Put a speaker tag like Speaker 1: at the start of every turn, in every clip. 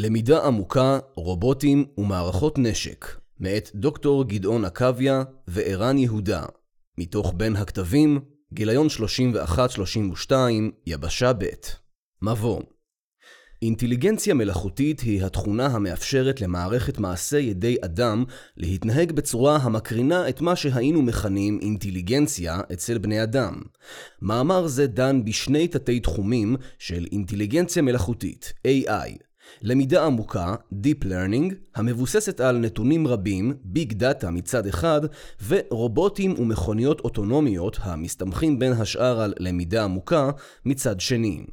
Speaker 1: למידה עמוקה, רובוטים ומערכות נשק, מאת דוקטור גדעון עקביה וערן יהודה, מתוך בין הכתבים, גיליון 31-32, יבשה ב' מבוא אינטליגנציה מלאכותית היא התכונה המאפשרת למערכת מעשה ידי אדם להתנהג בצורה המקרינה את מה שהיינו מכנים אינטליגנציה אצל בני אדם. מאמר זה דן בשני תתי תחומים של אינטליגנציה מלאכותית, AI, למידה עמוקה, Deep Learning, המבוססת על נתונים רבים, Big Data מצד אחד, ורובוטים ומכוניות אוטונומיות המסתמכים בין השאר על למידה עמוקה מצד שני.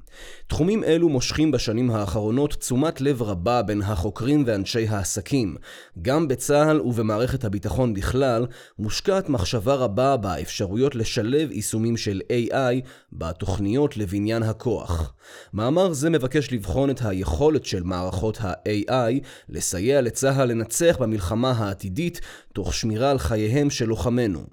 Speaker 1: תחומים אלו מושכים בשנים האחרונות תשומת לב רבה בין החוקרים ואנשי העסקים. גם בצה"ל ובמערכת הביטחון בכלל, מושקעת מחשבה רבה באפשרויות לשלב יישומים של AI בתוכניות לבניין הכוח. מאמר זה מבקש לבחון את היכולת של מערכות ה-AI לסייע לצה"ל לנצח במלחמה העתידית תוך שמירה על חייהם של לוחמינו.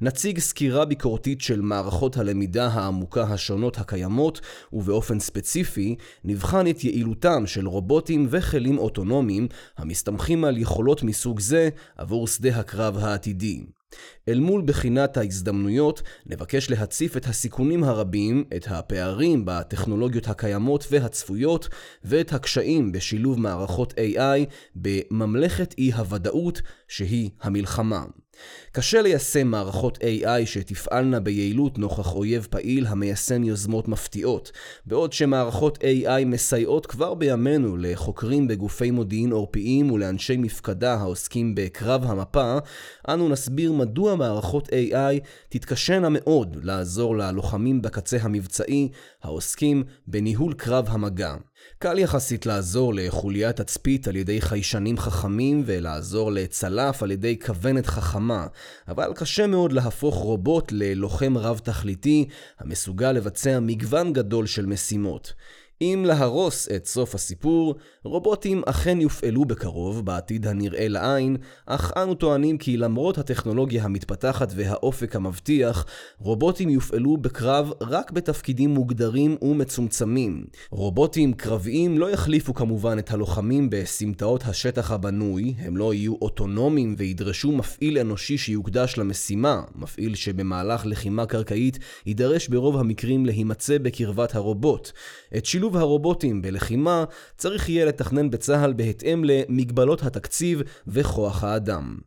Speaker 1: נציג סקירה ביקורתית של מערכות הלמידה העמוקה השונות הקיימות, ובאופן ספציפי, נבחן את יעילותם של רובוטים וכלים אוטונומיים המסתמכים על יכולות מסוג זה עבור שדה הקרב העתידי. אל מול בחינת ההזדמנויות, נבקש להציף את הסיכונים הרבים, את הפערים בטכנולוגיות הקיימות והצפויות, ואת הקשיים בשילוב מערכות AI בממלכת אי הוודאות שהיא המלחמה. קשה ליישם מערכות AI שתפעלנה ביעילות נוכח אויב פעיל המיישם יוזמות מפתיעות, בעוד שמערכות AI מסייעות כבר בימינו לחוקרים בגופי מודיעין עורפיים ולאנשי מפקדה העוסקים בקרב המפה, אנו נסביר מדוע מערכות AI תתקשנה מאוד לעזור ללוחמים בקצה המבצעי העוסקים בניהול קרב המגע. קל יחסית לעזור לחוליית תצפית על ידי חיישנים חכמים ולעזור לצלף על ידי כוונת חכמה, אבל קשה מאוד להפוך רובוט ללוחם רב-תכליתי המסוגל לבצע מגוון גדול של משימות. אם להרוס את סוף הסיפור, רובוטים אכן יופעלו בקרוב, בעתיד הנראה לעין, אך אנו טוענים כי למרות הטכנולוגיה המתפתחת והאופק המבטיח, רובוטים יופעלו בקרב רק בתפקידים מוגדרים ומצומצמים. רובוטים קרביים לא יחליפו כמובן את הלוחמים בסמטאות השטח הבנוי, הם לא יהיו אוטונומיים וידרשו מפעיל אנושי שיוקדש למשימה, מפעיל שבמהלך לחימה קרקעית יידרש ברוב המקרים להימצא בקרבת הרובוט. את שילוב הרובוטים בלחימה צריך יהיה לתכנן בצה"ל בהתאם למגבלות התקציב וכוח האדם.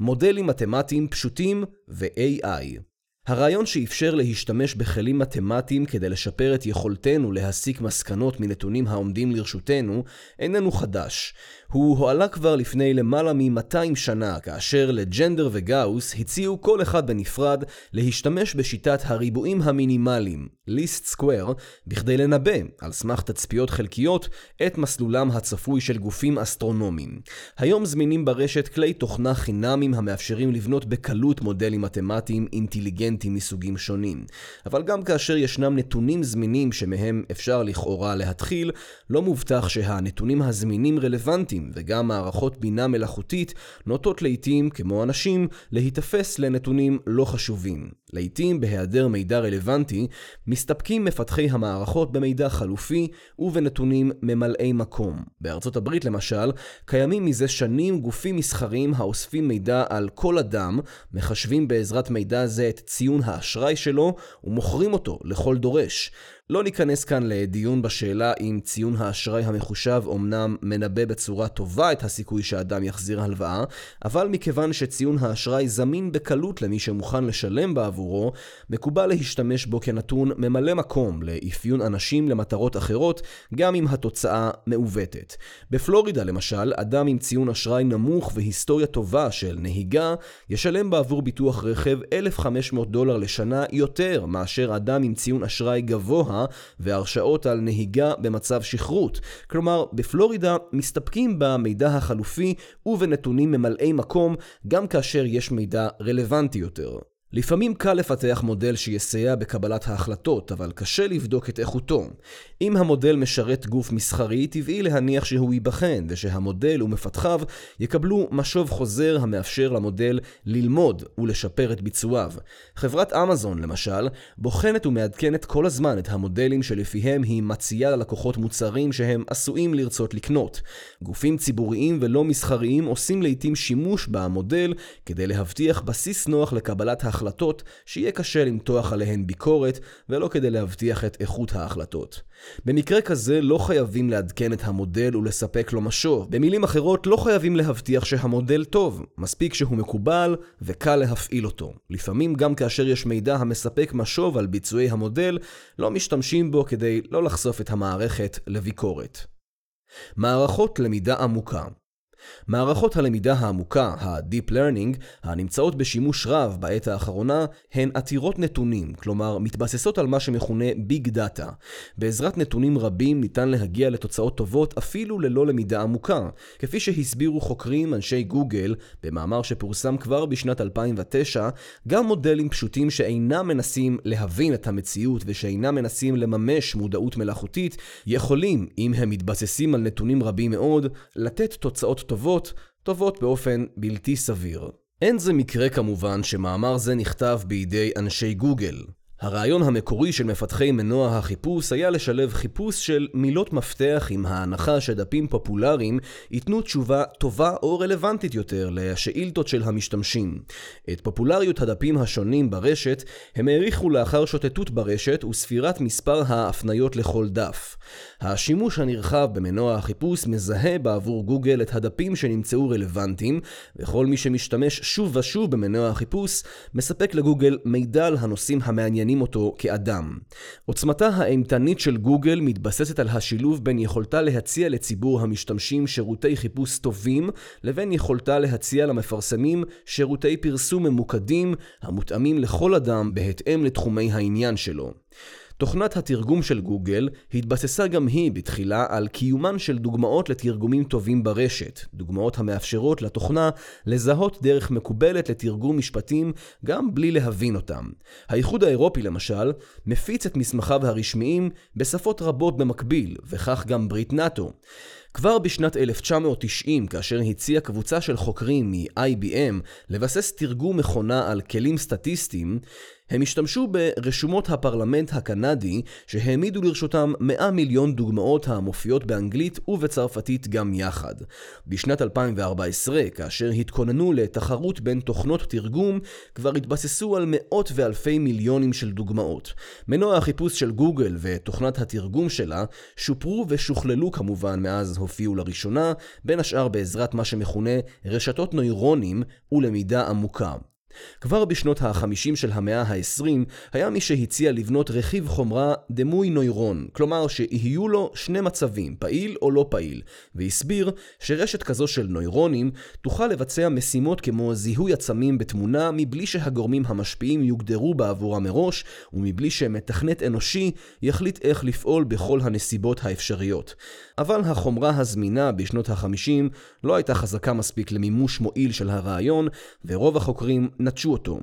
Speaker 1: מודלים מתמטיים פשוטים ו-AI הרעיון שאפשר להשתמש בכלים מתמטיים כדי לשפר את יכולתנו להסיק מסקנות מנתונים העומדים לרשותנו איננו חדש. הוא הועלה כבר לפני למעלה מ-200 שנה, כאשר לג'נדר וגאוס הציעו כל אחד בנפרד להשתמש בשיטת הריבועים המינימליים, ליסט סקוואר, בכדי לנבא, על סמך תצפיות חלקיות, את מסלולם הצפוי של גופים אסטרונומיים. היום זמינים ברשת כלי תוכנה חינמים המאפשרים לבנות בקלות מודלים מתמטיים אינטליגנטיים מסוגים שונים. אבל גם כאשר ישנם נתונים זמינים שמהם אפשר לכאורה להתחיל, לא מובטח שהנתונים הזמינים רלוונטיים אלגוריתמים וגם מערכות בינה מלאכותית נוטות לעיתים, כמו אנשים, להיתפס לנתונים לא חשובים. לעיתים, בהיעדר מידע רלוונטי, מסתפקים מפתחי המערכות במידע חלופי ובנתונים ממלאי מקום. בארצות הברית למשל, קיימים מזה שנים גופים מסחריים האוספים מידע על כל אדם, מחשבים בעזרת מידע זה את ציון האשראי שלו ומוכרים אותו לכל דורש. לא ניכנס כאן לדיון בשאלה אם ציון האשראי המחושב אומנם מנבא בצורה טובה את הסיכוי שאדם יחזיר הלוואה, אבל מכיוון שציון האשראי זמין בקלות למי שמוכן לשלם בעבורו, מקובל להשתמש בו כנתון ממלא מקום לאפיון אנשים למטרות אחרות, גם אם התוצאה מעוותת. בפלורידה למשל, אדם עם ציון אשראי נמוך והיסטוריה טובה של נהיגה, ישלם בעבור ביטוח רכב 1,500 דולר לשנה יותר מאשר אדם עם ציון אשראי גבוה והרשאות על נהיגה במצב שכרות. כלומר, בפלורידה מסתפקים במידע החלופי ובנתונים ממלאי מקום, גם כאשר יש מידע רלוונטי יותר. לפעמים קל לפתח מודל שיסייע בקבלת ההחלטות, אבל קשה לבדוק את איכותו. אם המודל משרת גוף מסחרי, טבעי להניח שהוא ייבחן, ושהמודל ומפתחיו יקבלו משוב חוזר המאפשר למודל ללמוד ולשפר את ביצועיו. חברת אמזון, למשל, בוחנת ומעדכנת כל הזמן את המודלים שלפיהם היא מציעה ללקוחות מוצרים שהם עשויים לרצות לקנות. גופים ציבוריים ולא מסחריים עושים לעיתים שימוש במודל כדי להבטיח בסיס נוח לקבלת החלטות שיהיה קשה למתוח עליהן ביקורת, ולא כדי להבטיח את איכות ההחלטות. במקרה כזה לא חייבים לעדכן את המודל ולספק לו משוב. במילים אחרות, לא חייבים להבטיח שהמודל טוב, מספיק שהוא מקובל וקל להפעיל אותו. לפעמים גם כאשר יש מידע המספק משוב על ביצועי המודל, לא משתמשים בו כדי לא לחשוף את המערכת לביקורת. מערכות למידה עמוקה מערכות הלמידה העמוקה, ה-Deep Learning, הנמצאות בשימוש רב בעת האחרונה, הן עתירות נתונים, כלומר מתבססות על מה שמכונה Big Data. בעזרת נתונים רבים ניתן להגיע לתוצאות טובות אפילו ללא למידה עמוקה, כפי שהסבירו חוקרים אנשי גוגל במאמר שפורסם כבר בשנת 2009, גם מודלים פשוטים שאינם מנסים להבין את המציאות ושאינם מנסים לממש מודעות מלאכותית, יכולים, אם הם מתבססים על נתונים רבים מאוד, לתת תוצאות טובות, טובות באופן בלתי סביר. אין זה מקרה כמובן שמאמר זה נכתב בידי אנשי גוגל. הרעיון המקורי של מפתחי מנוע החיפוש היה לשלב חיפוש של מילות מפתח עם ההנחה שדפים פופולריים ייתנו תשובה טובה או רלוונטית יותר לשאילתות של המשתמשים. את פופולריות הדפים השונים ברשת הם העריכו לאחר שוטטות ברשת וספירת מספר ההפניות לכל דף. השימוש הנרחב במנוע החיפוש מזהה בעבור גוגל את הדפים שנמצאו רלוונטיים, וכל מי שמשתמש שוב ושוב במנוע החיפוש מספק לגוגל מידע על הנושאים המעניינים מציינים אותו כאדם. עוצמתה האימתנית של גוגל מתבססת על השילוב בין יכולתה להציע לציבור המשתמשים שירותי חיפוש טובים, לבין יכולתה להציע למפרסמים שירותי פרסום ממוקדים, המותאמים לכל אדם בהתאם לתחומי העניין שלו. תוכנת התרגום של גוגל התבססה גם היא בתחילה על קיומן של דוגמאות לתרגומים טובים ברשת, דוגמאות המאפשרות לתוכנה לזהות דרך מקובלת לתרגום משפטים גם בלי להבין אותם. האיחוד האירופי למשל, מפיץ את מסמכיו הרשמיים בשפות רבות במקביל, וכך גם ברית נאט"ו. כבר בשנת 1990, כאשר הציעה קבוצה של חוקרים מ-IBM לבסס תרגום מכונה על כלים סטטיסטיים, הם השתמשו ברשומות הפרלמנט הקנדי שהעמידו לרשותם 100 מיליון דוגמאות המופיעות באנגלית ובצרפתית גם יחד. בשנת 2014, כאשר התכוננו לתחרות בין תוכנות תרגום, כבר התבססו על מאות ואלפי מיליונים של דוגמאות. מנוע החיפוש של גוגל ותוכנת התרגום שלה שופרו ושוכללו כמובן מאז הופיעו לראשונה, בין השאר בעזרת מה שמכונה רשתות נוירונים ולמידה עמוקה. כבר בשנות ה-50 של המאה ה-20 היה מי שהציע לבנות רכיב חומרה דמוי נוירון, כלומר שיהיו לו שני מצבים, פעיל או לא פעיל, והסביר שרשת כזו של נוירונים תוכל לבצע משימות כמו זיהוי עצמים בתמונה מבלי שהגורמים המשפיעים יוגדרו בעבורה מראש, ומבלי שמתכנת אנושי יחליט איך לפעול בכל הנסיבות האפשריות. אבל החומרה הזמינה בשנות ה-50 לא הייתה חזקה מספיק למימוש מועיל של הרעיון, ורוב החוקרים נטשו אותו.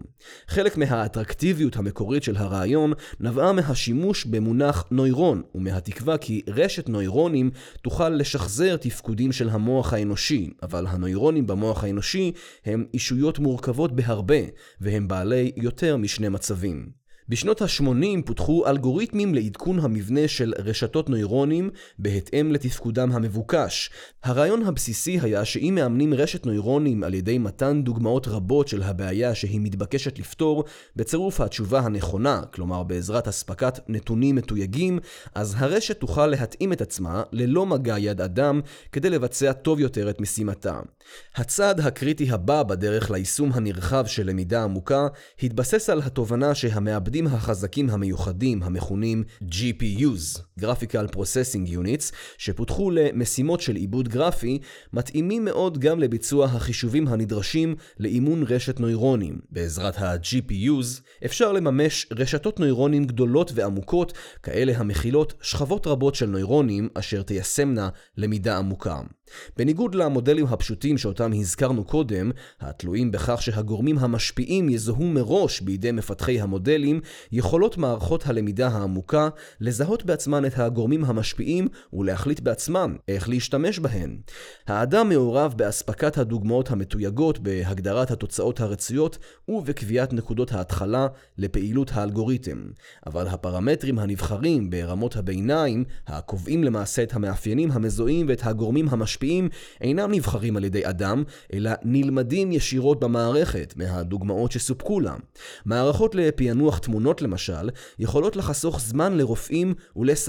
Speaker 1: חלק מהאטרקטיביות המקורית של הרעיון נבעה מהשימוש במונח נוירון, ומהתקווה כי רשת נוירונים תוכל לשחזר תפקודים של המוח האנושי, אבל הנוירונים במוח האנושי הם אישויות מורכבות בהרבה, והם בעלי יותר משני מצבים. בשנות ה-80 פותחו אלגוריתמים לעדכון המבנה של רשתות נוירונים בהתאם לתפקודם המבוקש. הרעיון הבסיסי היה שאם מאמנים רשת נוירונים על ידי מתן דוגמאות רבות של הבעיה שהיא מתבקשת לפתור, בצירוף התשובה הנכונה, כלומר בעזרת אספקת נתונים מתויגים, אז הרשת תוכל להתאים את עצמה ללא מגע יד אדם כדי לבצע טוב יותר את משימתה. הצעד הקריטי הבא בדרך ליישום הנרחב של למידה עמוקה התבסס על התובנה שהמעבדים החזקים המיוחדים המכונים GPUs Graphical Processing Units, שפותחו למשימות של עיבוד גרפי, מתאימים מאוד גם לביצוע החישובים הנדרשים לאימון רשת נוירונים. בעזרת ה-GPUs אפשר לממש רשתות נוירונים גדולות ועמוקות, כאלה המכילות שכבות רבות של נוירונים, אשר תיישמנה למידה עמוקה. בניגוד למודלים הפשוטים שאותם הזכרנו קודם, התלויים בכך שהגורמים המשפיעים יזוהו מראש בידי מפתחי המודלים, יכולות מערכות הלמידה העמוקה לזהות בעצמן את הגורמים המשפיעים ולהחליט בעצמם איך להשתמש בהן. האדם מעורב באספקת הדוגמאות המתויגות, בהגדרת התוצאות הרצויות ובקביעת נקודות ההתחלה לפעילות האלגוריתם. אבל הפרמטרים הנבחרים ברמות הביניים, הקובעים למעשה את המאפיינים המזוהים ואת הגורמים המשפיעים, אינם נבחרים על ידי אדם, אלא נלמדים ישירות במערכת מהדוגמאות שסופקו לה. מערכות לפענוח תמונות למשל, יכולות לחסוך זמן לרופאים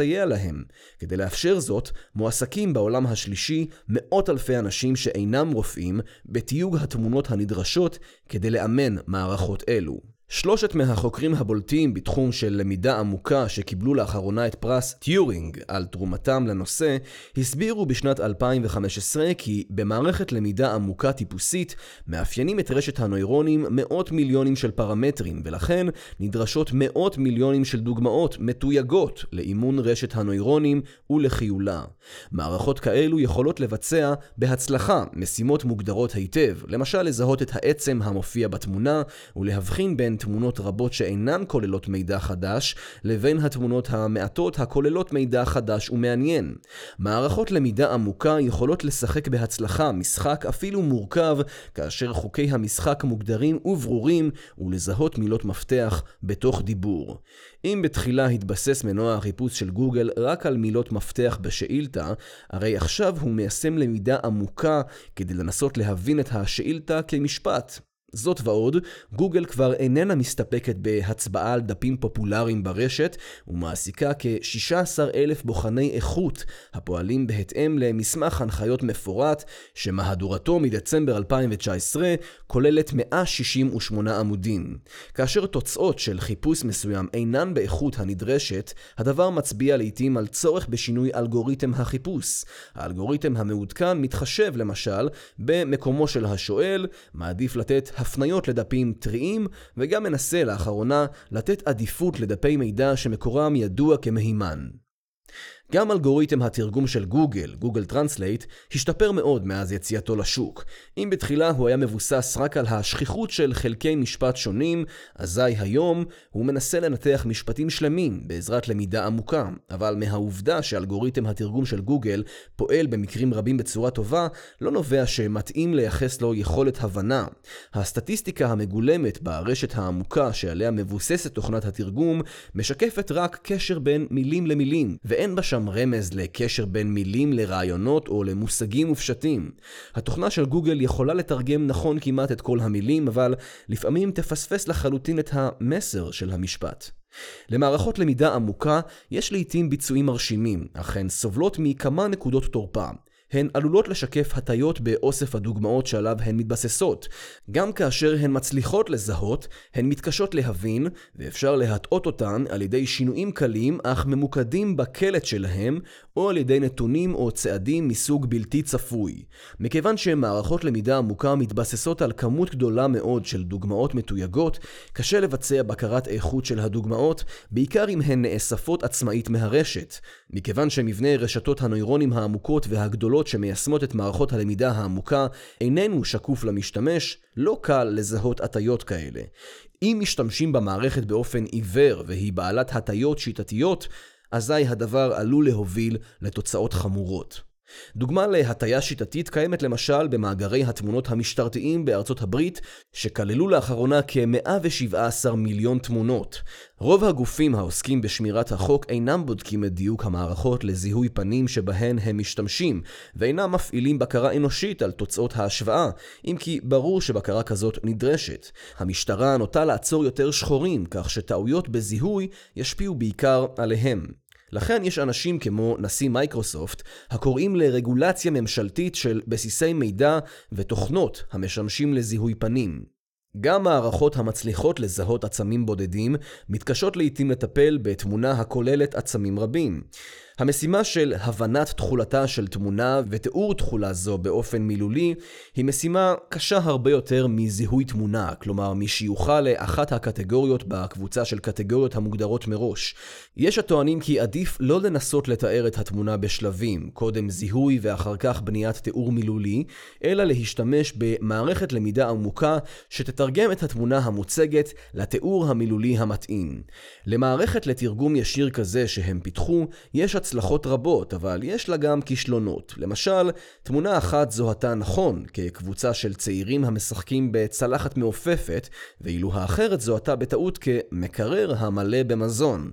Speaker 1: ולסייע להם. כדי לאפשר זאת, מועסקים בעולם השלישי מאות אלפי אנשים שאינם רופאים בתיוג התמונות הנדרשות כדי לאמן מערכות אלו. שלושת מהחוקרים הבולטים בתחום של למידה עמוקה שקיבלו לאחרונה את פרס טיורינג על תרומתם לנושא, הסבירו בשנת 2015 כי במערכת למידה עמוקה טיפוסית מאפיינים את רשת הנוירונים מאות מיליונים של פרמטרים, ולכן נדרשות מאות מיליונים של דוגמאות מתויגות לאימון רשת הנוירונים ולחיולה. מערכות כאלו יכולות לבצע בהצלחה משימות מוגדרות היטב, למשל לזהות את העצם המופיע בתמונה ולהבחין בין תמונות רבות שאינן כוללות מידע חדש, לבין התמונות המעטות הכוללות מידע חדש ומעניין. מערכות למידה עמוקה יכולות לשחק בהצלחה משחק אפילו מורכב, כאשר חוקי המשחק מוגדרים וברורים, ולזהות מילות מפתח בתוך דיבור. אם בתחילה התבסס מנוע החיפוש של גוגל רק על מילות מפתח בשאילתה, הרי עכשיו הוא מיישם למידה עמוקה כדי לנסות להבין את השאילתה כמשפט. זאת ועוד, גוגל כבר איננה מסתפקת בהצבעה על דפים פופולריים ברשת, ומעסיקה כ-16 אלף בוחני איכות, הפועלים בהתאם למסמך הנחיות מפורט, שמהדורתו מדצמבר 2019 כוללת 168 עמודים. כאשר תוצאות של חיפוש מסוים אינן באיכות הנדרשת, הדבר מצביע לעיתים על צורך בשינוי אלגוריתם החיפוש. האלגוריתם המעודכן מתחשב למשל במקומו של השואל, מעדיף לתת הפניות לדפים טריים, וגם מנסה לאחרונה לתת עדיפות לדפי מידע שמקורם ידוע כמהימן. גם אלגוריתם התרגום של גוגל, גוגל טרנסלייט, השתפר מאוד מאז יציאתו לשוק. אם בתחילה הוא היה מבוסס רק על השכיחות של חלקי משפט שונים, אזי היום הוא מנסה לנתח משפטים שלמים בעזרת למידה עמוקה. אבל מהעובדה שאלגוריתם התרגום של גוגל פועל במקרים רבים בצורה טובה, לא נובע שמתאים לייחס לו יכולת הבנה. הסטטיסטיקה המגולמת ברשת העמוקה שעליה מבוססת תוכנת התרגום, משקפת רק קשר בין מילים למילים, ואין בה שם רמז לקשר בין מילים לרעיונות או למושגים ופשטים. התוכנה של גוגל יכולה לתרגם נכון כמעט את כל המילים, אבל לפעמים תפספס לחלוטין את המסר של המשפט. למערכות למידה עמוקה יש לעיתים ביצועים מרשימים, אך הן סובלות מכמה נקודות תורפה. הן עלולות לשקף הטיות באוסף הדוגמאות שעליו הן מתבססות. גם כאשר הן מצליחות לזהות, הן מתקשות להבין, ואפשר להטעות אותן על ידי שינויים קלים אך ממוקדים בקלט שלהם, או על ידי נתונים או צעדים מסוג בלתי צפוי. מכיוון שמערכות למידה עמוקה מתבססות על כמות גדולה מאוד של דוגמאות מתויגות, קשה לבצע בקרת איכות של הדוגמאות, בעיקר אם הן נאספות עצמאית מהרשת. מכיוון שמבנה רשתות הנוירונים העמוקות והגדולות שמיישמות את מערכות הלמידה העמוקה איננו שקוף למשתמש, לא קל לזהות הטיות כאלה. אם משתמשים במערכת באופן עיוור והיא בעלת הטיות שיטתיות, אזי הדבר עלול להוביל לתוצאות חמורות. דוגמה להטיה שיטתית קיימת למשל במאגרי התמונות המשטרתיים בארצות הברית, שכללו לאחרונה כ-117 מיליון תמונות. רוב הגופים העוסקים בשמירת החוק אינם בודקים את דיוק המערכות לזיהוי פנים שבהן הם משתמשים, ואינם מפעילים בקרה אנושית על תוצאות ההשוואה, אם כי ברור שבקרה כזאת נדרשת. המשטרה נוטה לעצור יותר שחורים, כך שטעויות בזיהוי ישפיעו בעיקר עליהם. לכן יש אנשים כמו נשיא מייקרוסופט הקוראים לרגולציה ממשלתית של בסיסי מידע ותוכנות המשמשים לזיהוי פנים. גם מערכות המצליחות לזהות עצמים בודדים מתקשות לעתים לטפל בתמונה הכוללת עצמים רבים. המשימה של הבנת תכולתה של תמונה ותיאור תכולה זו באופן מילולי היא משימה קשה הרבה יותר מזיהוי תמונה, כלומר משיוכה לאחת הקטגוריות בקבוצה של קטגוריות המוגדרות מראש. יש הטוענים כי עדיף לא לנסות לתאר את התמונה בשלבים, קודם זיהוי ואחר כך בניית תיאור מילולי, אלא להשתמש במערכת למידה עמוקה שתתרגם את התמונה המוצגת לתיאור המילולי המתאים. למערכת לתרגום ישיר כזה שהם פיתחו, יש הצלחות רבות, אבל יש לה גם כישלונות. למשל, תמונה אחת זוהתה נכון כקבוצה של צעירים המשחקים בצלחת מעופפת, ואילו האחרת זוהתה בטעות כמקרר המלא במזון.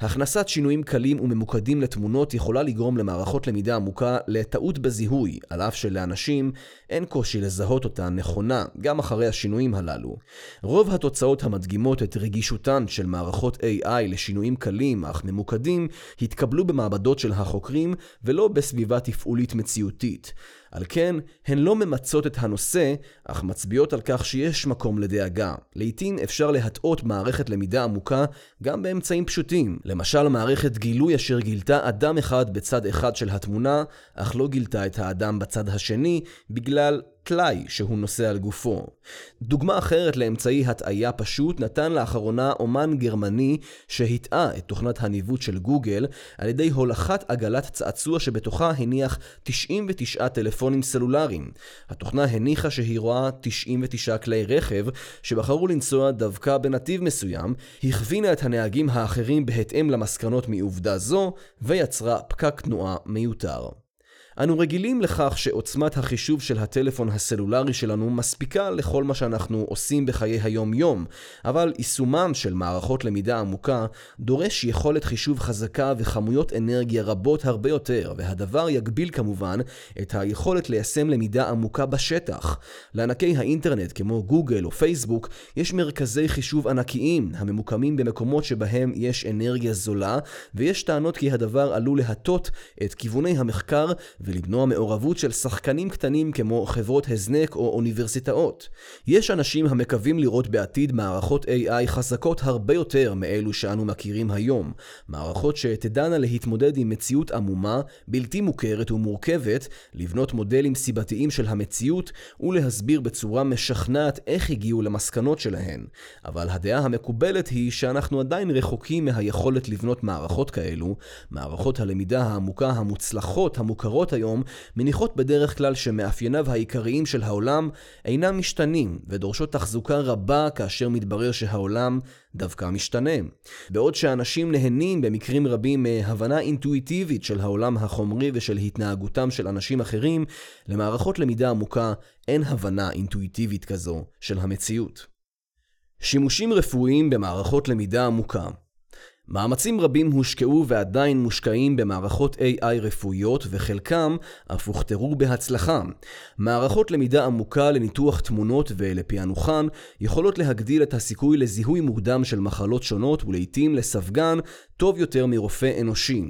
Speaker 1: הכנסת שינויים קלים וממוקדים לתמונות יכולה לגרום למערכות למידה עמוקה לטעות בזיהוי, על אף שלאנשים אין קושי לזהות אותה נכונה, גם אחרי השינויים הללו. רוב התוצאות המדגימות את רגישותן של מערכות AI לשינויים קלים אך ממוקדים, התקבלו במעבדות של החוקרים ולא בסביבה תפעולית מציאותית. על כן, הן לא ממצות את הנושא, אך מצביעות על כך שיש מקום לדאגה. לעתים אפשר להטעות מערכת למידה עמוקה גם באמצעים פשוטים. למשל, מערכת גילוי אשר גילתה אדם אחד בצד אחד של התמונה, אך לא גילתה את האדם בצד השני, בגלל טלאי שהוא נושא על גופו. דוגמה אחרת לאמצעי הטעיה פשוט נתן לאחרונה אומן גרמני שהטעה את תוכנת הניווט של גוגל על ידי הולכת עגלת צעצוע שבתוכה הניח 99 טלפונים סלולריים. התוכנה הניחה שהיא רואה 99 כלי רכב שבחרו לנסוע דווקא בנתיב מסוים, הכווינה את הנהגים האחרים בהתאם למסקנות מעובדה זו, ויצרה פקק תנועה מיותר. אנו רגילים לכך שעוצמת החישוב של הטלפון הסלולרי שלנו מספיקה לכל מה שאנחנו עושים בחיי היום-יום, אבל יישומם של מערכות למידה עמוקה דורש יכולת חישוב חזקה וכמויות אנרגיה רבות הרבה יותר, והדבר יגביל כמובן את היכולת ליישם למידה עמוקה בשטח. לענקי האינטרנט כמו גוגל או פייסבוק יש מרכזי חישוב ענקיים הממוקמים במקומות שבהם יש אנרגיה זולה, ויש טענות כי הדבר עלול להטות את כיווני המחקר ולמנוע מעורבות של שחקנים קטנים כמו חברות הזנק או אוניברסיטאות. יש אנשים המקווים לראות בעתיד מערכות AI חזקות הרבה יותר מאלו שאנו מכירים היום. מערכות שתדענה להתמודד עם מציאות עמומה, בלתי מוכרת ומורכבת, לבנות מודלים סיבתיים של המציאות ולהסביר בצורה משכנעת איך הגיעו למסקנות שלהן. אבל הדעה המקובלת היא שאנחנו עדיין רחוקים מהיכולת לבנות מערכות כאלו, מערכות הלמידה העמוקה המוצלחות המוכרות היום מניחות בדרך כלל שמאפייניו העיקריים של העולם אינם משתנים ודורשות תחזוקה רבה כאשר מתברר שהעולם דווקא משתנה. בעוד שאנשים נהנים במקרים רבים מהבנה אינטואיטיבית של העולם החומרי ושל התנהגותם של אנשים אחרים, למערכות למידה עמוקה אין הבנה אינטואיטיבית כזו של המציאות. שימושים רפואיים במערכות למידה עמוקה מאמצים רבים הושקעו ועדיין מושקעים במערכות AI רפואיות וחלקם אף הוכתרו בהצלחה. מערכות למידה עמוקה לניתוח תמונות ולפענוחן יכולות להגדיל את הסיכוי לזיהוי מוקדם של מחלות שונות ולעיתים לספגן טוב יותר מרופא אנושי.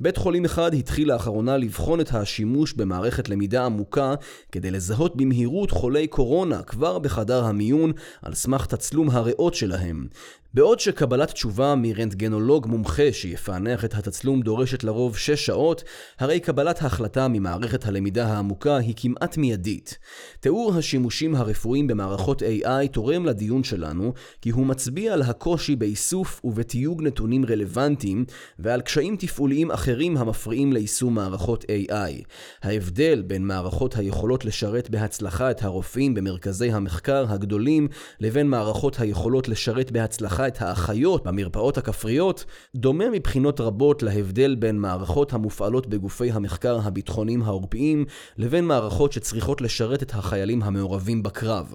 Speaker 1: בית חולים אחד התחיל לאחרונה לבחון את השימוש במערכת למידה עמוקה כדי לזהות במהירות חולי קורונה כבר בחדר המיון על סמך תצלום הריאות שלהם. בעוד שקבלת תשובה מרנטגנולוג מומחה שיפענח את התצלום דורשת לרוב 6 שעות, הרי קבלת ההחלטה ממערכת הלמידה העמוקה היא כמעט מיידית. תיאור השימושים הרפואיים במערכות AI תורם לדיון שלנו, כי הוא מצביע על הקושי באיסוף ובתיוג נתונים רלוונטיים, ועל קשיים תפעוליים אחרים המפריעים ליישום מערכות AI. ההבדל בין מערכות היכולות לשרת בהצלחה את הרופאים במרכזי המחקר הגדולים, לבין מערכות היכולות לשרת בהצלחה את האחיות במרפאות הכפריות, דומה מבחינות רבות להבדל בין מערכות המופעלות בגופי המחקר הביטחוניים העורפיים, לבין מערכות שצריכות לשרת את החיילים המעורבים בקרב.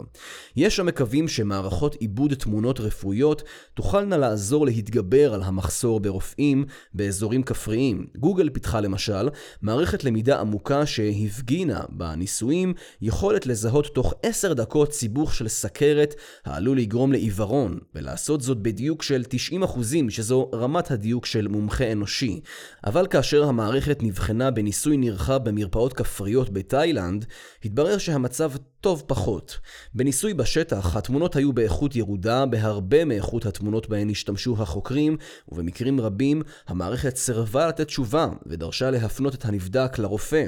Speaker 1: יש המקווים שמערכות עיבוד תמונות רפואיות תוכלנה לעזור להתגבר על המחסור ברופאים באזורים כפריים. גוגל פיתחה למשל מערכת למידה עמוקה שהפגינה בניסויים יכולת לזהות תוך עשר דקות סיבוך של סכרת העלול לגרום לעיוורון, ולעשות זאת בדיוק של 90% שזו רמת הדיוק של מומחה אנושי. אבל כאשר המערכת נבחנה בניסוי נרחב במרפאות כפריות בתאילנד, התברר שהמצב טוב פחות. בניסוי בשטח, התמונות היו באיכות ירודה בהרבה מאיכות התמונות בהן השתמשו החוקרים, ובמקרים רבים המערכת סירבה לתת תשובה ודרשה להפנות את הנבדק לרופא.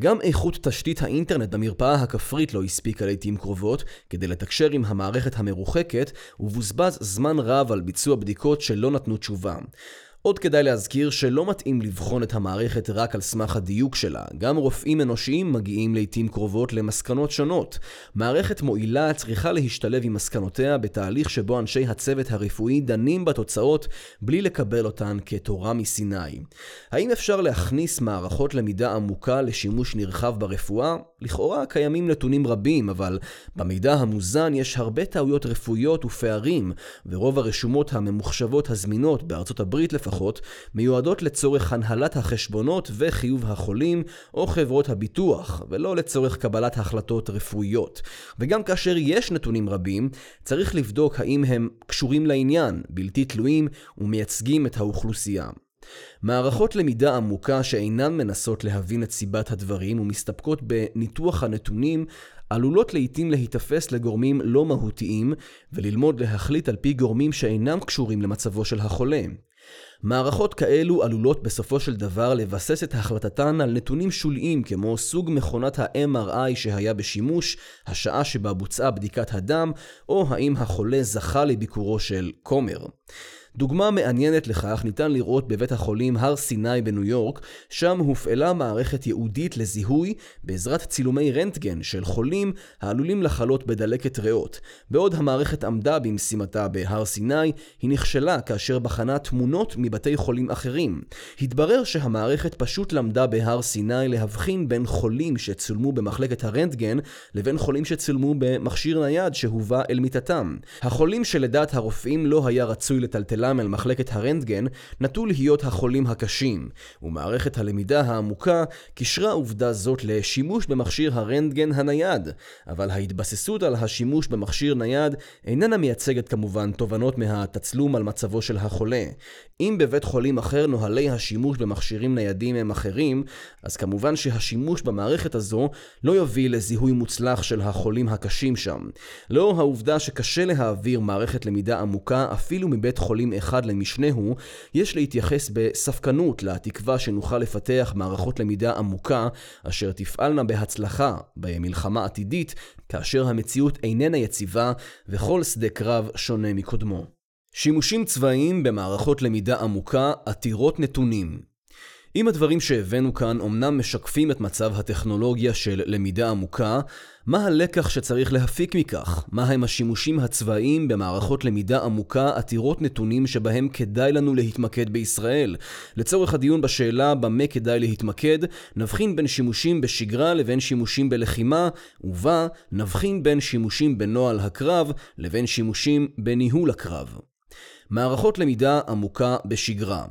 Speaker 1: גם איכות תשתית האינטרנט במרפאה הכפרית לא הספיקה לעיתים קרובות כדי לתקשר עם המערכת המרוחקת, ובוזבז זמן רב על ביצוע בדיקות שלא נתנו תשובה. עוד כדאי להזכיר שלא מתאים לבחון את המערכת רק על סמך הדיוק שלה. גם רופאים אנושיים מגיעים לעיתים קרובות למסקנות שונות. מערכת מועילה צריכה להשתלב עם מסקנותיה בתהליך שבו אנשי הצוות הרפואי דנים בתוצאות בלי לקבל אותן כתורה מסיני. האם אפשר להכניס מערכות למידה עמוקה לשימוש נרחב ברפואה? לכאורה קיימים נתונים רבים, אבל במידע המוזן יש הרבה טעויות רפואיות ופערים, ורוב הרשומות הממוחשבות הזמינות בארצות הברית לפחות לפחות, מיועדות לצורך הנהלת החשבונות וחיוב החולים או חברות הביטוח, ולא לצורך קבלת החלטות רפואיות. וגם כאשר יש נתונים רבים, צריך לבדוק האם הם קשורים לעניין, בלתי תלויים ומייצגים את האוכלוסייה. מערכות למידה עמוקה שאינן מנסות להבין את סיבת הדברים ומסתפקות בניתוח הנתונים עלולות לעיתים להיתפס לגורמים לא מהותיים וללמוד להחליט על פי גורמים שאינם קשורים למצבו של החולה. מערכות כאלו עלולות בסופו של דבר לבסס את החלטתן על נתונים שוליים כמו סוג מכונת ה-MRI שהיה בשימוש, השעה שבה בוצעה בדיקת הדם, או האם החולה זכה לביקורו של כומר. דוגמה מעניינת לכך ניתן לראות בבית החולים הר סיני בניו יורק, שם הופעלה מערכת ייעודית לזיהוי בעזרת צילומי רנטגן של חולים העלולים לחלות בדלקת ריאות. בעוד המערכת עמדה במשימתה בהר סיני, היא נכשלה כאשר בחנה תמונות מבתי חולים אחרים. התברר שהמערכת פשוט למדה בהר סיני להבחין בין חולים שצולמו במחלקת הרנטגן לבין חולים שצולמו במכשיר נייד שהובא אל מיטתם. החולים שלדעת הרופאים לא היה רצוי לטלטלם אל מחלקת הרנטגן נטו להיות החולים הקשים, ומערכת הלמידה העמוקה קישרה עובדה זאת לשימוש במכשיר הרנטגן הנייד, אבל ההתבססות על השימוש במכשיר נייד איננה מייצגת כמובן תובנות מהתצלום על מצבו של החולה. אם בבית חולים אחר נוהלי השימוש במכשירים ניידים הם אחרים, אז כמובן שהשימוש במערכת הזו לא יוביל לזיהוי מוצלח של החולים הקשים שם. לאור העובדה שקשה להעביר מערכת למידה עמוקה אפילו מבית חולים אחד למשנהו, יש להתייחס בספקנות לתקווה שנוכל לפתח מערכות למידה עמוקה, אשר תפעלנה בהצלחה במלחמה עתידית, כאשר המציאות איננה יציבה וכל שדה קרב שונה מקודמו. שימושים צבאיים במערכות למידה עמוקה עתירות נתונים אם הדברים שהבאנו כאן אומנם משקפים את מצב הטכנולוגיה של למידה עמוקה, מה הלקח שצריך להפיק מכך? מה הם השימושים הצבאיים במערכות למידה עמוקה עתירות נתונים שבהם כדאי לנו להתמקד בישראל? לצורך הדיון בשאלה במה כדאי להתמקד, נבחין בין שימושים בשגרה לבין שימושים בלחימה, ובה נבחין בין שימושים בנוהל הקרב לבין שימושים בניהול הקרב. מערכות למידה עמוקה בשגרה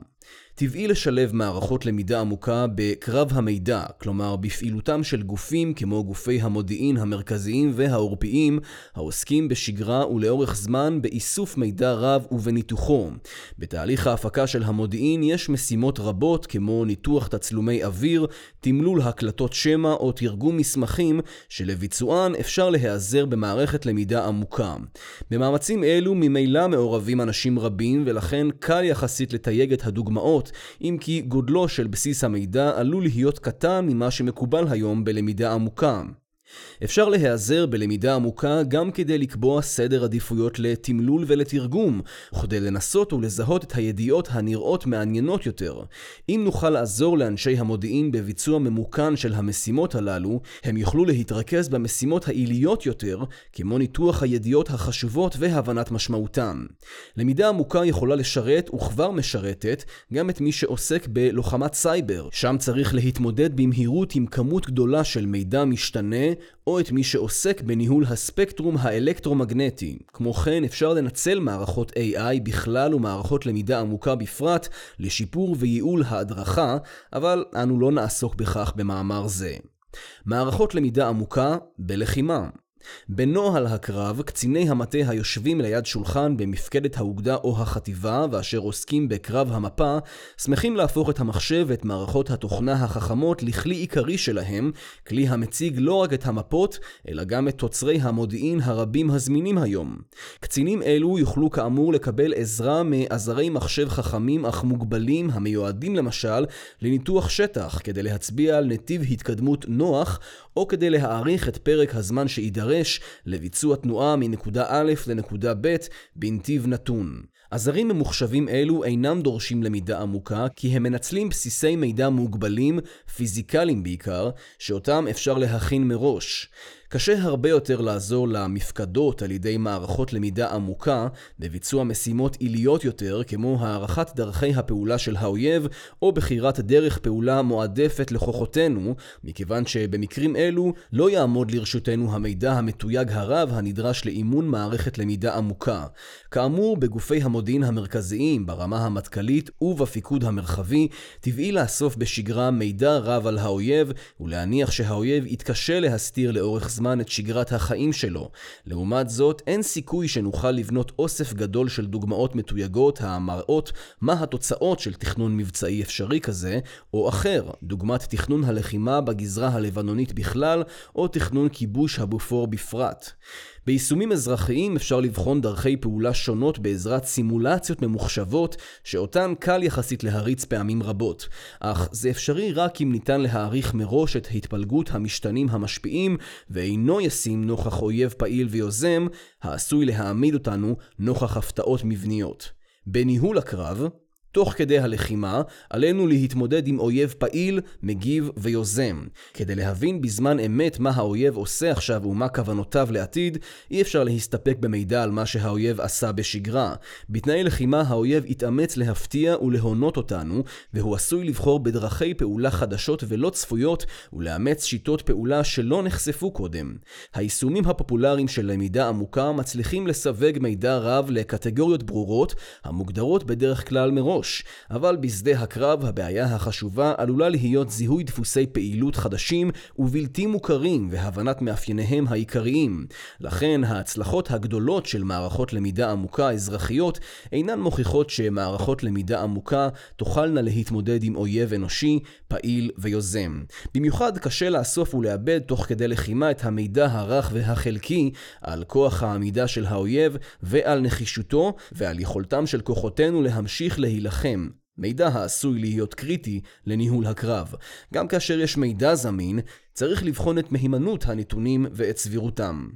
Speaker 1: טבעי לשלב מערכות למידה עמוקה בקרב המידע, כלומר בפעילותם של גופים כמו גופי המודיעין המרכזיים והעורפיים, העוסקים בשגרה ולאורך זמן באיסוף מידע רב ובניתוחו. בתהליך ההפקה של המודיעין יש משימות רבות כמו ניתוח תצלומי אוויר, תמלול הקלטות שמע או תרגום מסמכים, שלביצוען אפשר להיעזר במערכת למידה עמוקה. במאמצים אלו ממילא מעורבים אנשים רבים ולכן קל יחסית לתייג את הדוגמאות דוגמאות, אם כי גודלו של בסיס המידע עלול להיות קטן ממה שמקובל היום בלמידה עמוקה. אפשר להיעזר בלמידה עמוקה גם כדי לקבוע סדר עדיפויות לתמלול ולתרגום, וכדי לנסות ולזהות את הידיעות הנראות מעניינות יותר. אם נוכל לעזור לאנשי המודיעין בביצוע ממוכן של המשימות הללו, הם יוכלו להתרכז במשימות העיליות יותר, כמו ניתוח הידיעות החשובות והבנת משמעותן. למידה עמוקה יכולה לשרת, וכבר משרתת, גם את מי שעוסק בלוחמת סייבר. שם צריך להתמודד במהירות עם כמות גדולה של מידע משתנה, או את מי שעוסק בניהול הספקטרום האלקטרומגנטי. כמו כן, אפשר לנצל מערכות AI בכלל ומערכות למידה עמוקה בפרט לשיפור וייעול ההדרכה, אבל אנו לא נעסוק בכך במאמר זה. מערכות למידה עמוקה בלחימה בנוהל הקרב, קציני המטה היושבים ליד שולחן במפקדת האוגדה או החטיבה, ואשר עוסקים בקרב המפה, שמחים להפוך את המחשב ואת מערכות התוכנה החכמות לכלי עיקרי שלהם, כלי המציג לא רק את המפות, אלא גם את תוצרי המודיעין הרבים הזמינים היום. קצינים אלו יוכלו כאמור לקבל עזרה מעזרי מחשב חכמים אך מוגבלים המיועדים למשל לניתוח שטח כדי להצביע על נתיב התקדמות נוח או כדי להאריך את פרק הזמן שיידרש לביצוע תנועה מנקודה א' לנקודה ב' בנתיב נתון. עזרים ממוחשבים אלו אינם דורשים למידה עמוקה, כי הם מנצלים בסיסי מידע מוגבלים, פיזיקליים בעיקר, שאותם אפשר להכין מראש. קשה הרבה יותר לעזור למפקדות על ידי מערכות למידה עמוקה בביצוע משימות עיליות יותר כמו הערכת דרכי הפעולה של האויב או בחירת דרך פעולה מועדפת לכוחותינו מכיוון שבמקרים אלו לא יעמוד לרשותנו המידע המתויג הרב הנדרש לאימון מערכת למידה עמוקה. כאמור, בגופי המודיעין המרכזיים ברמה המטכ"לית ובפיקוד המרחבי טבעי לאסוף בשגרה מידע רב על האויב ולהניח שהאויב יתקשה להסתיר לאורך זמן זמן את שגרת החיים שלו. לעומת זאת, אין סיכוי שנוכל לבנות אוסף גדול של דוגמאות מתויגות המראות מה התוצאות של תכנון מבצעי אפשרי כזה, או אחר, דוגמת תכנון הלחימה בגזרה הלבנונית בכלל, או תכנון כיבוש הבופור בפרט. ביישומים אזרחיים אפשר לבחון דרכי פעולה שונות בעזרת סימולציות ממוחשבות, שאותן קל יחסית להריץ פעמים רבות. אך זה אפשרי רק אם ניתן להעריך מראש את התפלגות המשתנים המשפיעים, ואינו ישים נוכח אויב פעיל ויוזם, העשוי להעמיד אותנו נוכח הפתעות מבניות. בניהול הקרב, תוך כדי הלחימה, עלינו להתמודד עם אויב פעיל, מגיב ויוזם. כדי להבין בזמן אמת מה האויב עושה עכשיו ומה כוונותיו לעתיד, אי אפשר להסתפק במידע על מה שהאויב עשה בשגרה. בתנאי לחימה האויב יתאמץ להפתיע ולהונות אותנו, והוא עשוי לבחור בדרכי פעולה חדשות ולא צפויות, ולאמץ שיטות פעולה שלא נחשפו קודם. היישומים הפופולריים של למידה עמוקה מצליחים לסווג מידע רב לקטגוריות ברורות, המוגדרות בדרך כלל מראש. מראש, אבל בשדה הקרב הבעיה החשובה עלולה להיות זיהוי דפוסי פעילות חדשים ובלתי מוכרים והבנת מאפייניהם העיקריים. לכן ההצלחות הגדולות של מערכות למידה עמוקה אזרחיות אינן מוכיחות שמערכות למידה עמוקה תוכלנה להתמודד עם אויב אנושי, פעיל ויוזם. במיוחד קשה לאסוף ולאבד תוך כדי לחימה את המידע הרך והחלקי על כוח העמידה של האויב ועל נחישותו ועל יכולתם של כוחותינו להמשיך להילחם להילחם, מידע העשוי להיות קריטי לניהול הקרב. גם כאשר יש מידע זמין, צריך לבחון את מהימנות הנתונים ואת סבירותם.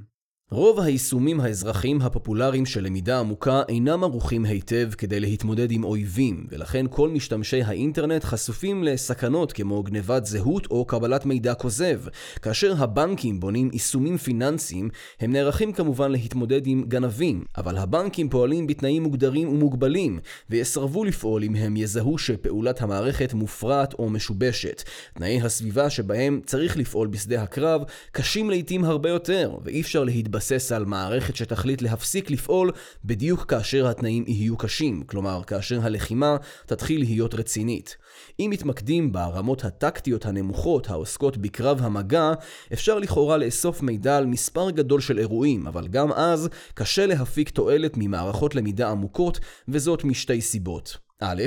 Speaker 1: רוב היישומים האזרחיים הפופולריים של למידה עמוקה אינם ערוכים היטב כדי להתמודד עם אויבים, ולכן כל משתמשי האינטרנט חשופים לסכנות כמו גנבת זהות או קבלת מידע כוזב. כאשר הבנקים בונים יישומים פיננסיים, הם נערכים כמובן להתמודד עם גנבים, אבל הבנקים פועלים בתנאים מוגדרים ומוגבלים, ויסרבו לפעול אם הם יזהו שפעולת המערכת מופרעת או משובשת. תנאי הסביבה שבהם צריך לפעול בשדה הקרב קשים לעיתים הרבה יותר, ואי אפשר להתבסס להתבסס על מערכת שתחליט להפסיק לפעול בדיוק כאשר התנאים יהיו קשים, כלומר כאשר הלחימה תתחיל להיות רצינית. אם מתמקדים ברמות הטקטיות הנמוכות העוסקות בקרב המגע, אפשר לכאורה לאסוף מידע על מספר גדול של אירועים, אבל גם אז קשה להפיק תועלת ממערכות למידה עמוקות, וזאת משתי סיבות. א',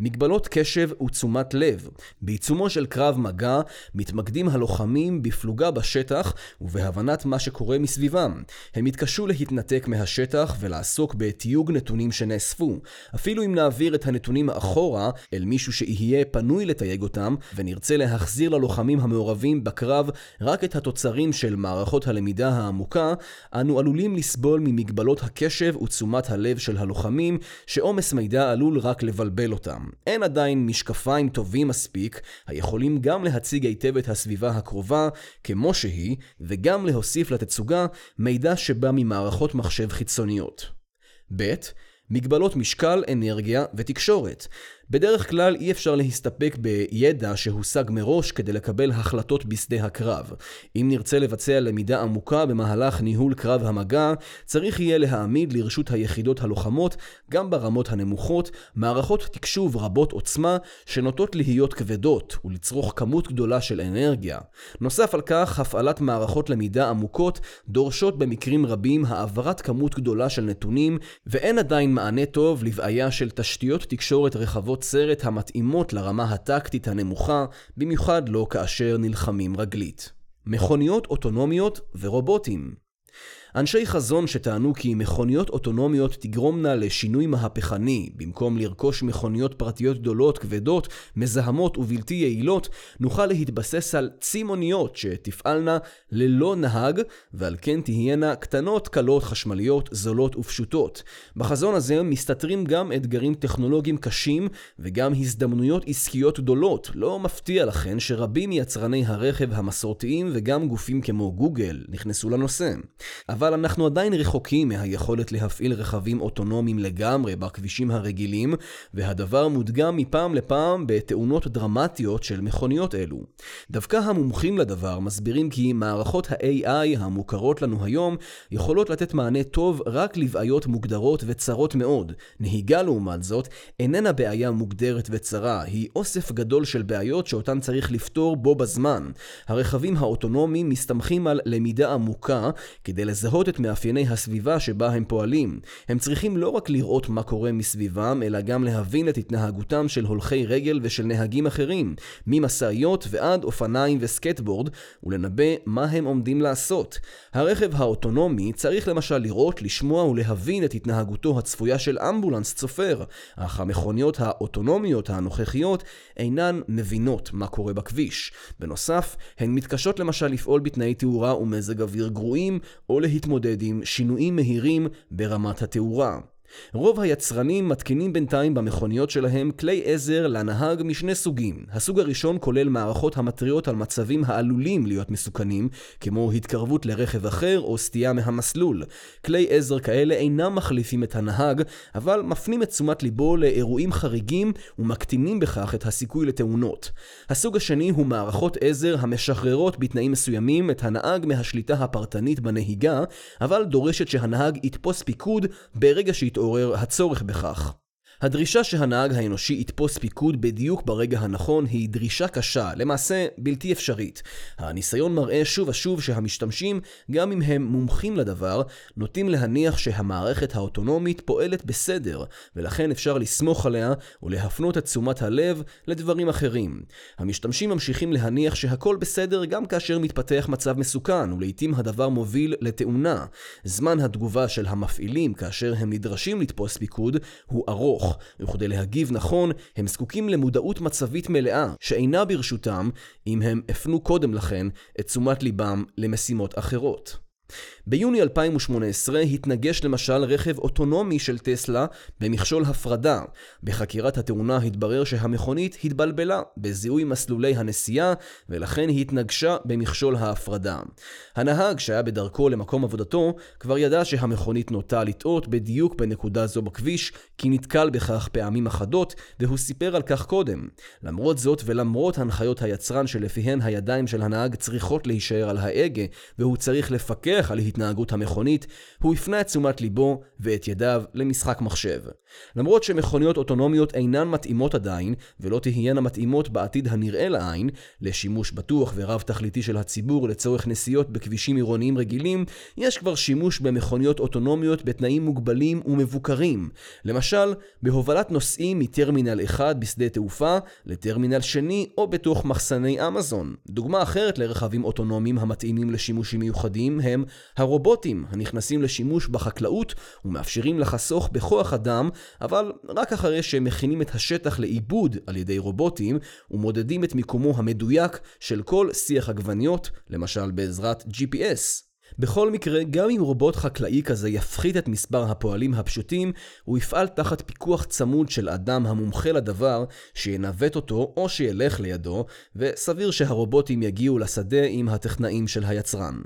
Speaker 1: מגבלות קשב ותשומת לב. בעיצומו של קרב מגע מתמקדים הלוחמים בפלוגה בשטח ובהבנת מה שקורה מסביבם. הם יתקשו להתנתק מהשטח ולעסוק בתיוג נתונים שנאספו. אפילו אם נעביר את הנתונים אחורה אל מישהו שיהיה פנוי לתייג אותם ונרצה להחזיר ללוחמים המעורבים בקרב רק את התוצרים של מערכות הלמידה העמוקה, אנו עלולים לסבול ממגבלות הקשב ותשומת הלב של הלוחמים שעומס מידע עלול רק לבלבל אותם. אין עדיין משקפיים טובים מספיק, היכולים גם להציג היטב את הסביבה הקרובה, כמו שהיא, וגם להוסיף לתצוגה מידע שבא ממערכות מחשב חיצוניות. ב. מגבלות משקל, אנרגיה ותקשורת. בדרך כלל אי אפשר להסתפק בידע שהושג מראש כדי לקבל החלטות בשדה הקרב. אם נרצה לבצע למידה עמוקה במהלך ניהול קרב המגע, צריך יהיה להעמיד לרשות היחידות הלוחמות, גם ברמות הנמוכות, מערכות תקשוב רבות עוצמה שנוטות להיות כבדות ולצרוך כמות גדולה של אנרגיה. נוסף על כך, הפעלת מערכות למידה עמוקות דורשות במקרים רבים העברת כמות גדולה של נתונים, ואין עדיין מענה טוב לבעיה של תשתיות תקשורת רחבות סרט המתאימות לרמה הטקטית הנמוכה, במיוחד לא כאשר נלחמים רגלית. מכוניות אוטונומיות ורובוטים אנשי חזון שטענו כי מכוניות אוטונומיות תגרומנה לשינוי מהפכני, במקום לרכוש מכוניות פרטיות גדולות, כבדות, מזהמות ובלתי יעילות, נוכל להתבסס על צימוניות שתפעלנה ללא נהג, ועל כן תהיינה קטנות, קלות, חשמליות, זולות ופשוטות. בחזון הזה מסתתרים גם אתגרים טכנולוגיים קשים, וגם הזדמנויות עסקיות גדולות. לא מפתיע לכן שרבים מיצרני הרכב המסורתיים וגם גופים כמו גוגל נכנסו לנושא. אבל אנחנו עדיין רחוקים מהיכולת להפעיל רכבים אוטונומיים לגמרי בכבישים הרגילים, והדבר מודגם מפעם לפעם בתאונות דרמטיות של מכוניות אלו. דווקא המומחים לדבר מסבירים כי מערכות ה-AI המוכרות לנו היום יכולות לתת מענה טוב רק לבעיות מוגדרות וצרות מאוד. נהיגה לעומת זאת איננה בעיה מוגדרת וצרה, היא אוסף גדול של בעיות שאותן צריך לפתור בו בזמן. הרכבים האוטונומיים מסתמכים על למידה עמוקה כדי לזהות לזהות את מאפייני הסביבה שבה הם פועלים. הם צריכים לא רק לראות מה קורה מסביבם, אלא גם להבין את התנהגותם של הולכי רגל ושל נהגים אחרים, ממשאיות ועד אופניים וסקטבורד, ולנבא מה הם עומדים לעשות. הרכב האוטונומי צריך למשל לראות, לשמוע ולהבין את התנהגותו הצפויה של אמבולנס צופר, אך המכוניות האוטונומיות הנוכחיות אינן מבינות מה קורה בכביש. בנוסף, הן מתקשות למשל לפעול בתנאי תאורה ומזג אוויר גרועים, או להתמודד עם שינויים מהירים ברמת התאורה. רוב היצרנים מתקינים בינתיים במכוניות שלהם כלי עזר לנהג משני סוגים. הסוג הראשון כולל מערכות המתריעות על מצבים העלולים להיות מסוכנים, כמו התקרבות לרכב אחר או סטייה מהמסלול. כלי עזר כאלה אינם מחליפים את הנהג, אבל מפנים את תשומת ליבו לאירועים חריגים ומקטינים בכך את הסיכוי לתאונות. הסוג השני הוא מערכות עזר המשחררות בתנאים מסוימים את הנהג מהשליטה הפרטנית בנהיגה, אבל דורשת שהנהג יתפוס פיקוד ברגע שהיא מתעורר הצורך בכך. הדרישה שהנהג האנושי יתפוס פיקוד בדיוק ברגע הנכון היא דרישה קשה, למעשה בלתי אפשרית. הניסיון מראה שוב ושוב שהמשתמשים, גם אם הם מומחים לדבר, נוטים להניח שהמערכת האוטונומית פועלת בסדר, ולכן אפשר לסמוך עליה ולהפנות את תשומת הלב לדברים אחרים. המשתמשים ממשיכים להניח שהכל בסדר גם כאשר מתפתח מצב מסוכן, ולעיתים הדבר מוביל לתאונה. זמן התגובה של המפעילים כאשר הם נדרשים לתפוס פיקוד הוא ארוך. ארוך, וכדי להגיב נכון, הם זקוקים למודעות מצבית מלאה, שאינה ברשותם אם הם הפנו קודם לכן את תשומת ליבם למשימות אחרות. ביוני 2018 התנגש למשל רכב אוטונומי של טסלה במכשול הפרדה. בחקירת התאונה התברר שהמכונית התבלבלה בזיהוי מסלולי הנסיעה ולכן היא התנגשה במכשול ההפרדה. הנהג שהיה בדרכו למקום עבודתו כבר ידע שהמכונית נוטה לטעות בדיוק בנקודה זו בכביש כי נתקל בכך פעמים אחדות והוא סיפר על כך קודם. למרות זאת ולמרות הנחיות היצרן שלפיהן הידיים של הנהג צריכות להישאר על ההגה והוא צריך לפקח על התנהגות המכונית, הוא הפנה את תשומת ליבו ואת ידיו למשחק מחשב. למרות שמכוניות אוטונומיות אינן מתאימות עדיין, ולא תהיינה מתאימות בעתיד הנראה לעין, לשימוש בטוח ורב תכליתי של הציבור לצורך נסיעות בכבישים עירוניים רגילים, יש כבר שימוש במכוניות אוטונומיות בתנאים מוגבלים ומבוקרים. למשל, בהובלת נוסעים מטרמינל אחד בשדה תעופה לטרמינל שני או בתוך מחסני אמזון. דוגמה אחרת לרכבים אוטונומיים המתאימים לשימושים מיוחדים הם הרובוטים הנכנסים לשימוש בחקלאות ומאפשרים לחסוך בכוח אדם, אבל רק אחרי שהם מכינים את השטח לעיבוד על ידי רובוטים ומודדים את מיקומו המדויק של כל שיח עגבניות, למשל בעזרת GPS. בכל מקרה, גם אם רובוט חקלאי כזה יפחית את מספר הפועלים הפשוטים, הוא יפעל תחת פיקוח צמוד של אדם המומחה לדבר, שינווט אותו או שילך לידו, וסביר שהרובוטים יגיעו לשדה עם הטכנאים של היצרן.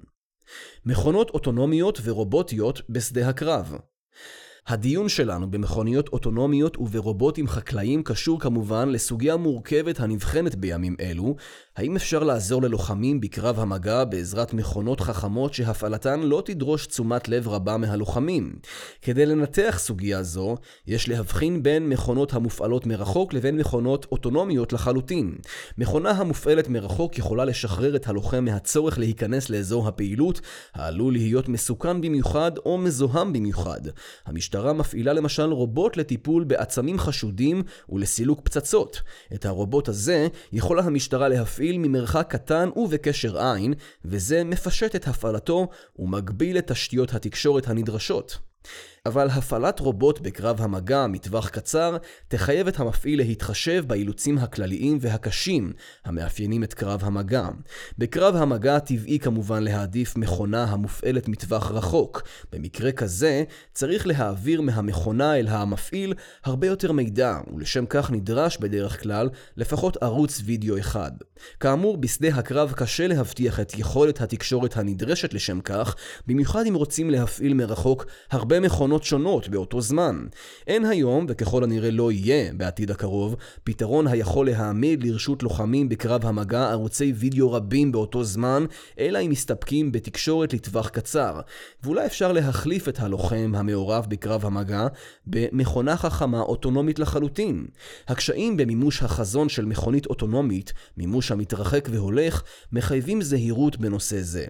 Speaker 1: מכונות אוטונומיות ורובוטיות בשדה הקרב. הדיון שלנו במכוניות אוטונומיות וברובוטים חקלאיים קשור כמובן לסוגיה מורכבת הנבחנת בימים אלו, האם אפשר לעזור ללוחמים בקרב המגע בעזרת מכונות חכמות שהפעלתן לא תדרוש תשומת לב רבה מהלוחמים? כדי לנתח סוגיה זו, יש להבחין בין מכונות המופעלות מרחוק לבין מכונות אוטונומיות לחלוטין. מכונה המופעלת מרחוק יכולה לשחרר את הלוחם מהצורך להיכנס לאזור הפעילות, העלול להיות מסוכן במיוחד או מזוהם במיוחד. המשטרה מפעילה למשל רובוט לטיפול בעצמים חשודים ולסילוק פצצות. את הרובוט הזה יכולה המשטרה להפעיל ממרחק קטן ובקשר עין, וזה מפשט את הפעלתו ומגביל את תשתיות התקשורת הנדרשות. אבל הפעלת רובוט בקרב המגע מטווח קצר תחייב את המפעיל להתחשב באילוצים הכלליים והקשים המאפיינים את קרב המגע. בקרב המגע טבעי כמובן להעדיף מכונה המופעלת מטווח רחוק. במקרה כזה צריך להעביר מהמכונה אל המפעיל הרבה יותר מידע, ולשם כך נדרש בדרך כלל לפחות ערוץ וידאו אחד. כאמור, בשדה הקרב קשה להבטיח את יכולת התקשורת הנדרשת לשם כך, במיוחד אם רוצים להפעיל מרחוק הרבה מכונות תוכנות שונות באותו זמן. אין היום, וככל הנראה לא יהיה בעתיד הקרוב, פתרון היכול להעמיד לרשות לוחמים בקרב המגע ערוצי וידאו רבים באותו זמן, אלא אם מסתפקים בתקשורת לטווח קצר. ואולי אפשר להחליף את הלוחם המעורב בקרב המגע במכונה חכמה אוטונומית לחלוטין. הקשיים במימוש החזון של מכונית אוטונומית, מימוש המתרחק והולך, מחייבים זהירות בנושא זה.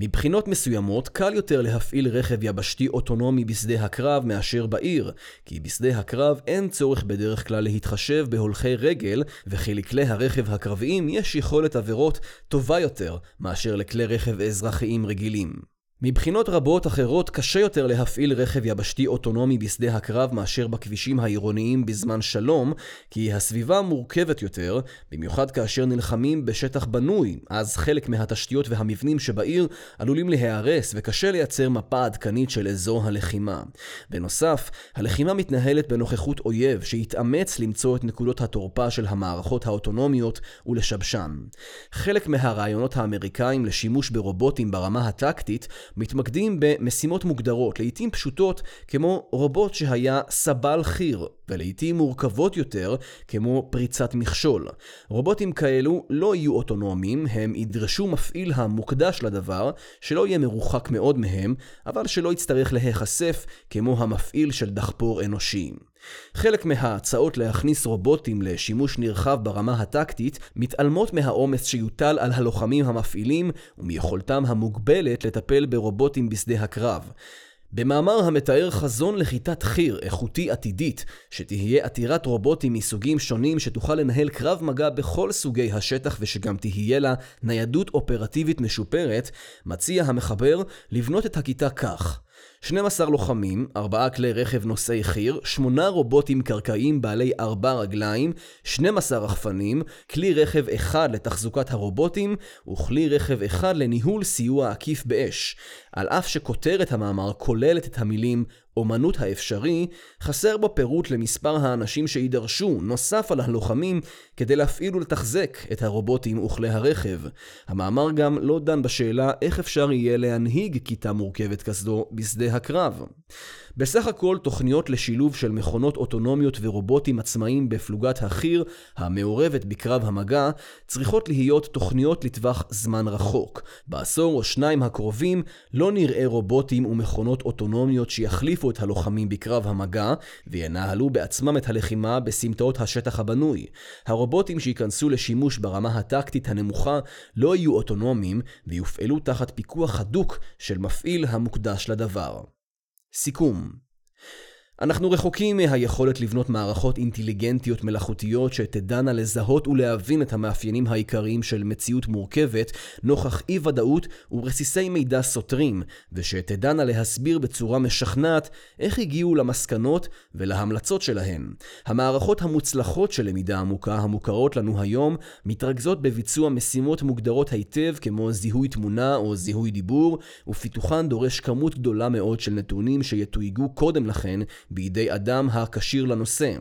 Speaker 1: מבחינות מסוימות קל יותר להפעיל רכב יבשתי אוטונומי בשדה הקרב מאשר בעיר, כי בשדה הקרב אין צורך בדרך כלל להתחשב בהולכי רגל, וכי לכלי הרכב הקרביים יש יכולת עבירות טובה יותר מאשר לכלי רכב אזרחיים רגילים. מבחינות רבות אחרות קשה יותר להפעיל רכב יבשתי אוטונומי בשדה הקרב מאשר בכבישים העירוניים בזמן שלום, כי הסביבה מורכבת יותר, במיוחד כאשר נלחמים בשטח בנוי, אז חלק מהתשתיות והמבנים שבעיר עלולים להיהרס וקשה לייצר מפה עדכנית של אזור הלחימה. בנוסף, הלחימה מתנהלת בנוכחות אויב שהתאמץ למצוא את נקודות התורפה של המערכות האוטונומיות ולשבשן. חלק מהרעיונות האמריקאים לשימוש ברובוטים ברמה הטקטית מתמקדים במשימות מוגדרות, לעיתים פשוטות כמו רובוט שהיה סבל חי"ר, ולעיתים מורכבות יותר כמו פריצת מכשול. רובוטים כאלו לא יהיו אוטונומיים, הם ידרשו מפעיל המוקדש לדבר, שלא יהיה מרוחק מאוד מהם, אבל שלא יצטרך להיחשף כמו המפעיל של דחפור אנושי. חלק מההצעות להכניס רובוטים לשימוש נרחב ברמה הטקטית מתעלמות מהעומס שיוטל על הלוחמים המפעילים ומיכולתם המוגבלת לטפל ברובוטים בשדה הקרב. במאמר המתאר חזון לכיתת חי"ר איכותי עתידית, שתהיה עתירת רובוטים מסוגים שונים שתוכל לנהל קרב מגע בכל סוגי השטח ושגם תהיה לה ניידות אופרטיבית משופרת, מציע המחבר לבנות את הכיתה כך 12 לוחמים, 4 כלי רכב נושאי חי"ר, 8 רובוטים קרקעיים בעלי 4 רגליים, 12 רחפנים, כלי רכב אחד לתחזוקת הרובוטים, וכלי רכב אחד לניהול סיוע עקיף באש. על אף שכותרת המאמר כוללת את המילים אומנות האפשרי, חסר בו פירוט למספר האנשים שידרשו, נוסף על הלוחמים, כדי להפעיל ולתחזק את הרובוטים וכלי הרכב. המאמר גם לא דן בשאלה איך אפשר יהיה להנהיג כיתה מורכבת כזו בשדה הקרב. בסך הכל תוכניות לשילוב של מכונות אוטונומיות ורובוטים עצמאיים בפלוגת החי"ר, המעורבת בקרב המגע, צריכות להיות תוכניות לטווח זמן רחוק. בעשור או שניים הקרובים לא נראה רובוטים ומכונות אוטונומיות שיחליפו את הלוחמים בקרב המגע, וינהלו בעצמם את הלחימה בסמטאות השטח הבנוי. הרובוטים שייכנסו לשימוש ברמה הטקטית הנמוכה לא יהיו אוטונומיים, ויופעלו תחת פיקוח הדוק של מפעיל המוקדש לדבר. סיכום אנחנו רחוקים מהיכולת לבנות מערכות אינטליגנטיות מלאכותיות שתדענה לזהות ולהבין את המאפיינים העיקריים של מציאות מורכבת נוכח אי ודאות ורסיסי מידע סותרים, ושתדענה להסביר בצורה משכנעת איך הגיעו למסקנות ולהמלצות שלהן. המערכות המוצלחות של למידה עמוקה המוכרות לנו היום מתרכזות בביצוע משימות מוגדרות היטב כמו זיהוי תמונה או זיהוי דיבור, ופיתוחן דורש כמות גדולה מאוד של נתונים שיתויגו קודם לכן בידי אדם הכשיר לנושא.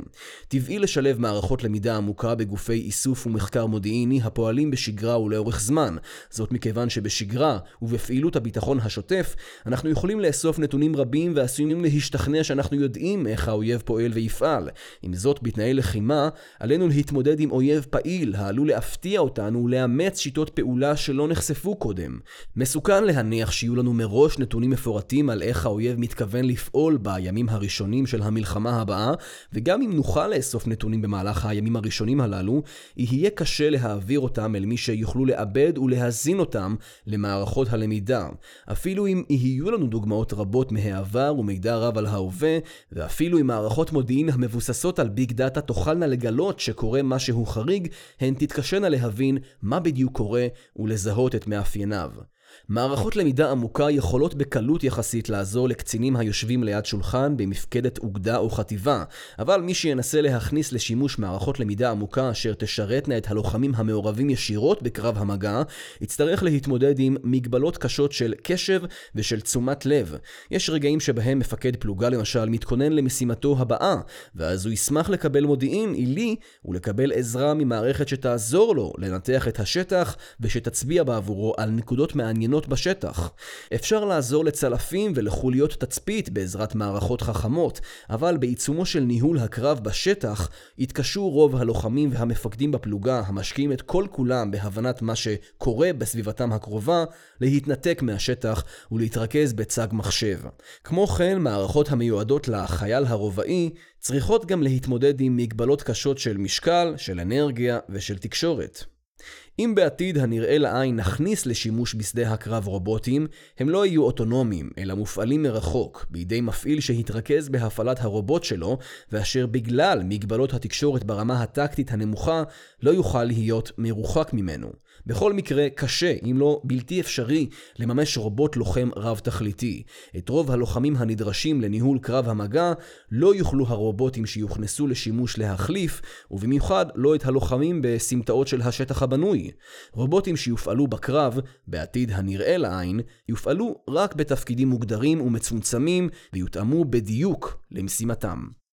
Speaker 1: טבעי לשלב מערכות למידה עמוקה בגופי איסוף ומחקר מודיעיני הפועלים בשגרה ולאורך זמן. זאת מכיוון שבשגרה ובפעילות הביטחון השוטף, אנחנו יכולים לאסוף נתונים רבים ועשויים להשתכנע שאנחנו יודעים איך האויב פועל ויפעל. עם זאת, בתנאי לחימה, עלינו להתמודד עם אויב פעיל, העלול להפתיע אותנו ולאמץ שיטות פעולה שלא נחשפו קודם. מסוכן להניח שיהיו לנו מראש נתונים מפורטים על איך האויב מתכוון לפעול בימים הראשונים של המלחמה הבאה, וגם אם נוכל לאסוף נתונים במהלך הימים הראשונים הללו, יהיה קשה להעביר אותם אל מי שיוכלו לעבד ולהזין אותם למערכות הלמידה. אפילו אם יהיו לנו דוגמאות רבות מהעבר ומידע רב על ההווה, ואפילו אם מערכות מודיעין המבוססות על ביג דאטה תוכלנה לגלות שקורה משהו חריג, הן תתקשנה להבין מה בדיוק קורה ולזהות את מאפייניו. מערכות למידה עמוקה יכולות בקלות יחסית לעזור לקצינים היושבים ליד שולחן במפקדת אוגדה או חטיבה, אבל מי שינסה להכניס לשימוש מערכות למידה עמוקה אשר תשרתנה את הלוחמים המעורבים ישירות בקרב המגע, יצטרך להתמודד עם מגבלות קשות של קשב ושל תשומת לב. יש רגעים שבהם מפקד פלוגה למשל מתכונן למשימתו הבאה, ואז הוא ישמח לקבל מודיעין עילי ולקבל עזרה ממערכת שתעזור לו לנתח את השטח ושתצביע בעבורו על נקודות מעניינות מעניינות בשטח. אפשר לעזור לצלפים ולחוליות תצפית בעזרת מערכות חכמות, אבל בעיצומו של ניהול הקרב בשטח, יתקשו רוב הלוחמים והמפקדים בפלוגה, המשקיעים את כל כולם בהבנת מה שקורה בסביבתם הקרובה, להתנתק מהשטח ולהתרכז בצג מחשב. כמו כן, מערכות המיועדות לחייל הרובעי צריכות גם להתמודד עם מגבלות קשות של משקל, של אנרגיה ושל תקשורת. אם בעתיד הנראה לעין נכניס לשימוש בשדה הקרב רובוטים, הם לא יהיו אוטונומיים, אלא מופעלים מרחוק, בידי מפעיל שהתרכז בהפעלת הרובוט שלו, ואשר בגלל מגבלות התקשורת ברמה הטקטית הנמוכה, לא יוכל להיות מרוחק ממנו. בכל מקרה, קשה, אם לא בלתי אפשרי, לממש רובוט לוחם רב-תכליתי. את רוב הלוחמים הנדרשים לניהול קרב המגע, לא יוכלו הרובוטים שיוכנסו לשימוש להחליף, ובמיוחד לא את הלוחמים בסמטאות של השטח הבנוי. רובוטים שיופעלו בקרב, בעתיד הנראה לעין, יופעלו רק בתפקידים מוגדרים ומצומצמים, ויותאמו בדיוק למשימתם.